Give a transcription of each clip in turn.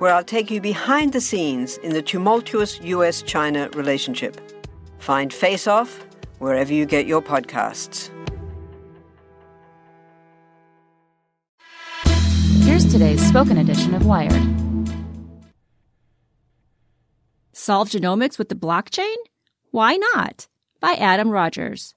where I'll take you behind the scenes in the tumultuous US China relationship. Find Face Off wherever you get your podcasts. Here's today's spoken edition of Wired. Solve genomics with the blockchain? Why not? By Adam Rogers.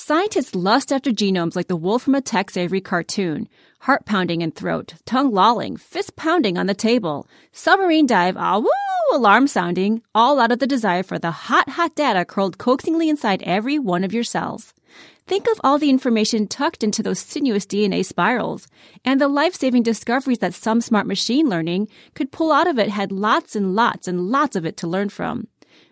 Scientists lust after genomes like the wolf from a Tex Avery cartoon. Heart pounding in throat, tongue lolling, fist pounding on the table, submarine dive, ah woo, alarm sounding, all out of the desire for the hot, hot data curled coaxingly inside every one of your cells. Think of all the information tucked into those sinuous DNA spirals, and the life-saving discoveries that some smart machine learning could pull out of it had lots and lots and lots of it to learn from.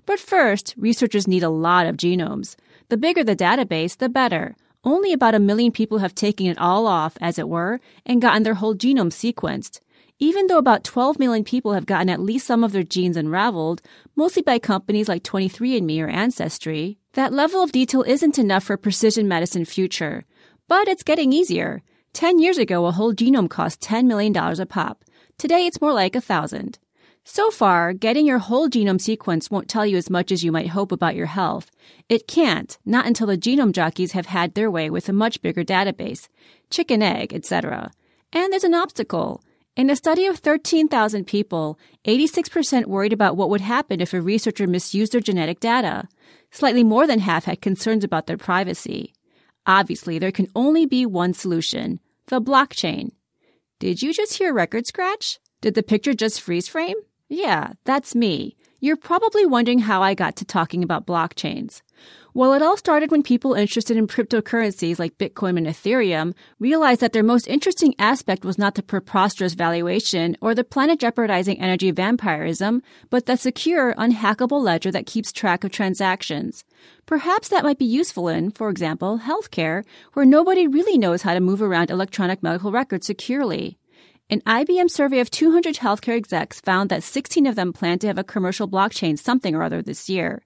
But first, researchers need a lot of genomes. The bigger the database, the better. Only about a million people have taken it all off, as it were, and gotten their whole genome sequenced. Even though about 12 million people have gotten at least some of their genes unraveled, mostly by companies like 23andMe or Ancestry, that level of detail isn't enough for precision medicine future. But it's getting easier. 10 years ago, a whole genome cost $10 million a pop. Today, it's more like a thousand. So far, getting your whole genome sequence won't tell you as much as you might hope about your health. It can't, not until the genome jockeys have had their way with a much bigger database, chicken egg, etc. And there's an obstacle. In a study of 13,000 people, 86% worried about what would happen if a researcher misused their genetic data. Slightly more than half had concerns about their privacy. Obviously, there can only be one solution the blockchain. Did you just hear record scratch? Did the picture just freeze frame? Yeah, that's me. You're probably wondering how I got to talking about blockchains. Well, it all started when people interested in cryptocurrencies like Bitcoin and Ethereum realized that their most interesting aspect was not the preposterous valuation or the planet jeopardizing energy vampirism, but the secure, unhackable ledger that keeps track of transactions. Perhaps that might be useful in, for example, healthcare, where nobody really knows how to move around electronic medical records securely. An IBM survey of 200 healthcare execs found that 16 of them plan to have a commercial blockchain something or other this year.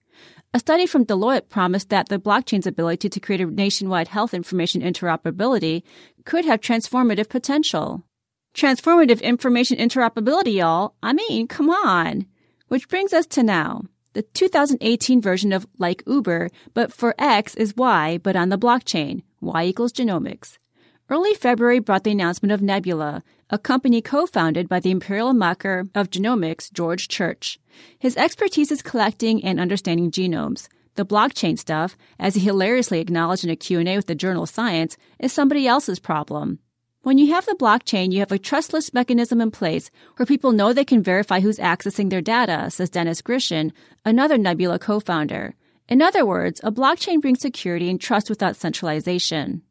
A study from Deloitte promised that the blockchain's ability to create a nationwide health information interoperability could have transformative potential. Transformative information interoperability, y'all. I mean, come on. Which brings us to now. The 2018 version of like Uber, but for X is Y, but on the blockchain. Y equals genomics. Early February brought the announcement of Nebula, a company co-founded by the imperial maker of genomics, George Church. His expertise is collecting and understanding genomes. The blockchain stuff, as he hilariously acknowledged in a Q&A with the journal Science, is somebody else's problem. When you have the blockchain, you have a trustless mechanism in place where people know they can verify who's accessing their data, says Dennis Grishin, another Nebula co-founder. In other words, a blockchain brings security and trust without centralization.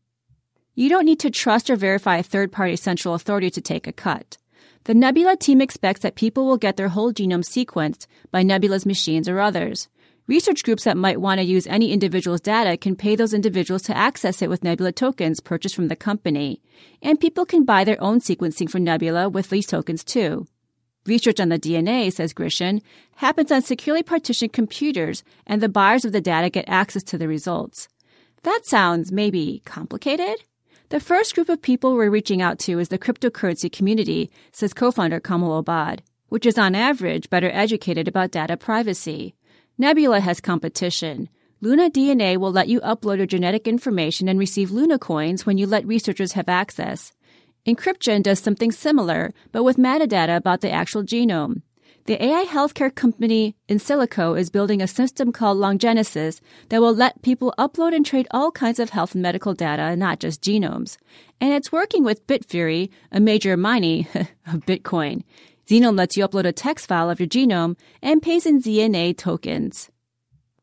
You don't need to trust or verify a third party central authority to take a cut. The Nebula team expects that people will get their whole genome sequenced by Nebula's machines or others. Research groups that might want to use any individual's data can pay those individuals to access it with Nebula tokens purchased from the company. And people can buy their own sequencing for Nebula with these tokens too. Research on the DNA, says Grishin, happens on securely partitioned computers, and the buyers of the data get access to the results. That sounds maybe complicated? The first group of people we're reaching out to is the cryptocurrency community, says co-founder Kamal Obbad, which is on average better educated about data privacy. Nebula has competition. Luna DNA will let you upload your genetic information and receive Luna coins when you let researchers have access. EncrypGen does something similar, but with metadata about the actual genome. The AI healthcare company Insilico is building a system called Longenesis that will let people upload and trade all kinds of health and medical data, not just genomes. And it's working with Bitfury, a major mining of Bitcoin. Zenome lets you upload a text file of your genome and pays in ZNA tokens.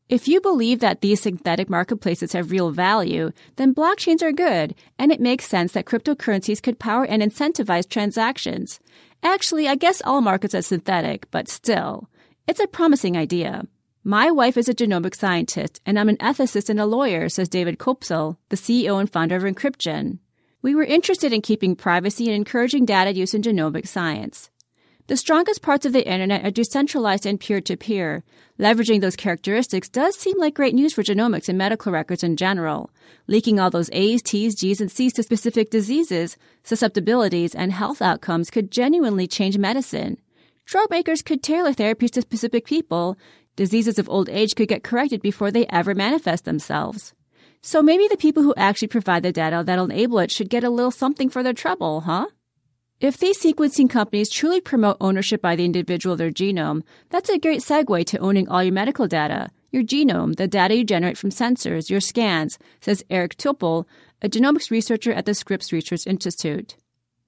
If you believe that these synthetic marketplaces have real value, then blockchains are good, and it makes sense that cryptocurrencies could power and incentivize transactions. Actually, I guess all markets are synthetic, but still, it's a promising idea. My wife is a genomic scientist, and I'm an ethicist and a lawyer, says David Koepsell, the CEO and founder of EncrypGen. We were interested in keeping privacy and encouraging data use in genomic science. The strongest parts of the internet are decentralized and peer to peer. Leveraging those characteristics does seem like great news for genomics and medical records in general. Leaking all those A's, T's, G's, and C's to specific diseases, susceptibilities, and health outcomes could genuinely change medicine. Drug makers could tailor therapies to specific people. Diseases of old age could get corrected before they ever manifest themselves. So maybe the people who actually provide the data that'll enable it should get a little something for their trouble, huh? If these sequencing companies truly promote ownership by the individual of their genome, that's a great segue to owning all your medical data, your genome, the data you generate from sensors, your scans, says Eric Topol, a genomics researcher at the Scripps Research Institute.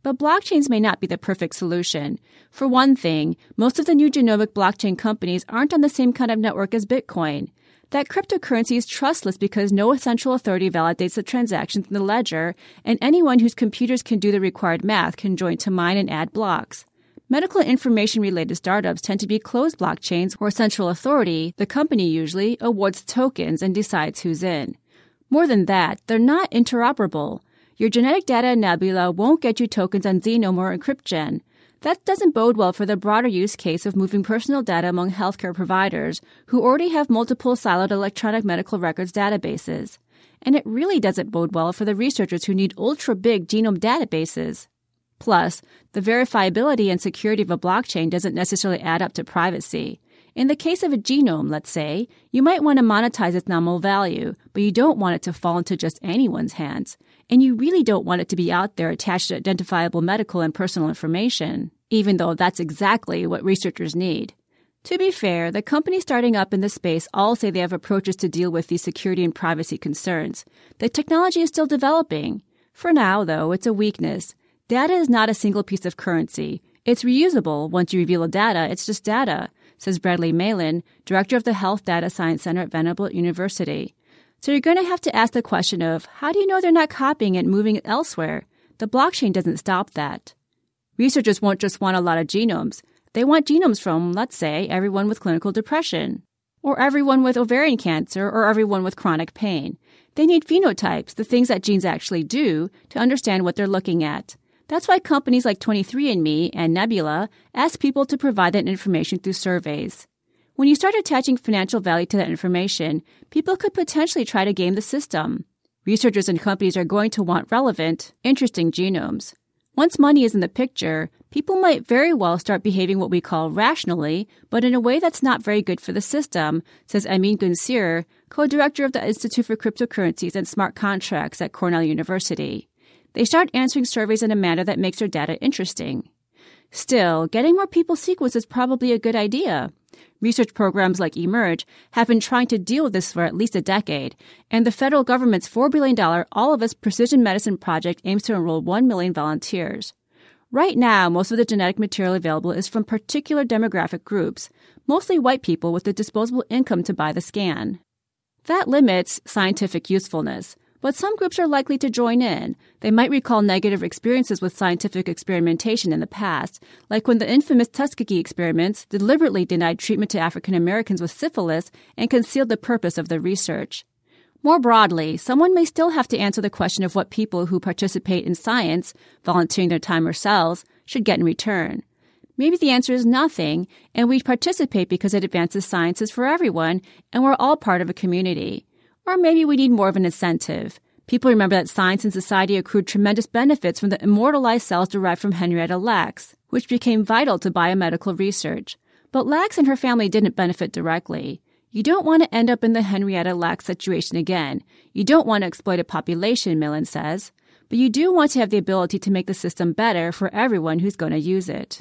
But blockchains may not be the perfect solution. For one thing, most of the new genomic blockchain companies aren't on the same kind of network as Bitcoin that cryptocurrency is trustless because no central authority validates the transactions in the ledger, and anyone whose computers can do the required math can join to mine and add blocks. Medical information related startups tend to be closed blockchains where central authority, the company usually, awards tokens and decides who's in. More than that, they're not interoperable. Your genetic data in Nebula won't get you tokens on Zenome or EncrypGen. That doesn't bode well for the broader use case of moving personal data among healthcare providers who already have multiple siloed electronic medical records databases. And it really doesn't bode well for the researchers who need ultra big genome databases. Plus, the verifiability and security of a blockchain doesn't necessarily add up to privacy. In the case of a genome, let's say, you might want to monetize its nominal value, but you don't want it to fall into just anyone's hands. And you really don't want it to be out there attached to identifiable medical and personal information, even though that's exactly what researchers need. To be fair, the companies starting up in this space all say they have approaches to deal with these security and privacy concerns. The technology is still developing. For now, though, it's a weakness. Data is not a single piece of currency. It's reusable. Once you reveal the data, it's just data says Bradley Malin, director of the Health Data Science Center at Vanderbilt University. So you're going to have to ask the question of how do you know they're not copying it and moving it elsewhere? The blockchain doesn't stop that. Researchers won't just want a lot of genomes. They want genomes from, let's say, everyone with clinical depression, or everyone with ovarian cancer, or everyone with chronic pain. They need phenotypes, the things that genes actually do, to understand what they're looking at. That's why companies like 23andMe and Nebula ask people to provide that information through surveys. When you start attaching financial value to that information, people could potentially try to game the system. Researchers and companies are going to want relevant, interesting genomes. Once money is in the picture, people might very well start behaving what we call rationally, but in a way that's not very good for the system, says Emin Gün Sirer, co-director of the Institute for Cryptocurrencies and Smart Contracts at Cornell University. They start answering surveys in a manner that makes their data interesting. Still, getting more people sequenced is probably a good idea. Research programs like eMERGE have been trying to deal with this for at least a decade, and the federal government's $4 billion All of Us Precision Medicine project aims to enroll 1 million volunteers. Right now, most of the genetic material available is from particular demographic groups, mostly white people with the disposable income to buy the scan. That limits scientific usefulness. But some groups are likely to join in. They might recall negative experiences with scientific experimentation in the past, like when the infamous Tuskegee experiments deliberately denied treatment to African Americans with syphilis and concealed the purpose of the research. More broadly, someone may still have to answer the question of what people who participate in science, volunteering their time or cells, should get in return. Maybe the answer is nothing, and we participate because it advances sciences for everyone, and we're all part of a community. Or maybe we need more of an incentive. People remember that science and society accrued tremendous benefits from the immortalized cells derived from Henrietta Lacks, which became vital to biomedical research. But Lacks and her family didn't benefit directly. You don't want to end up in the Henrietta Lacks situation again. You don't want to exploit a population, Malin says. But you do want to have the ability to make the system better for everyone who's going to use it.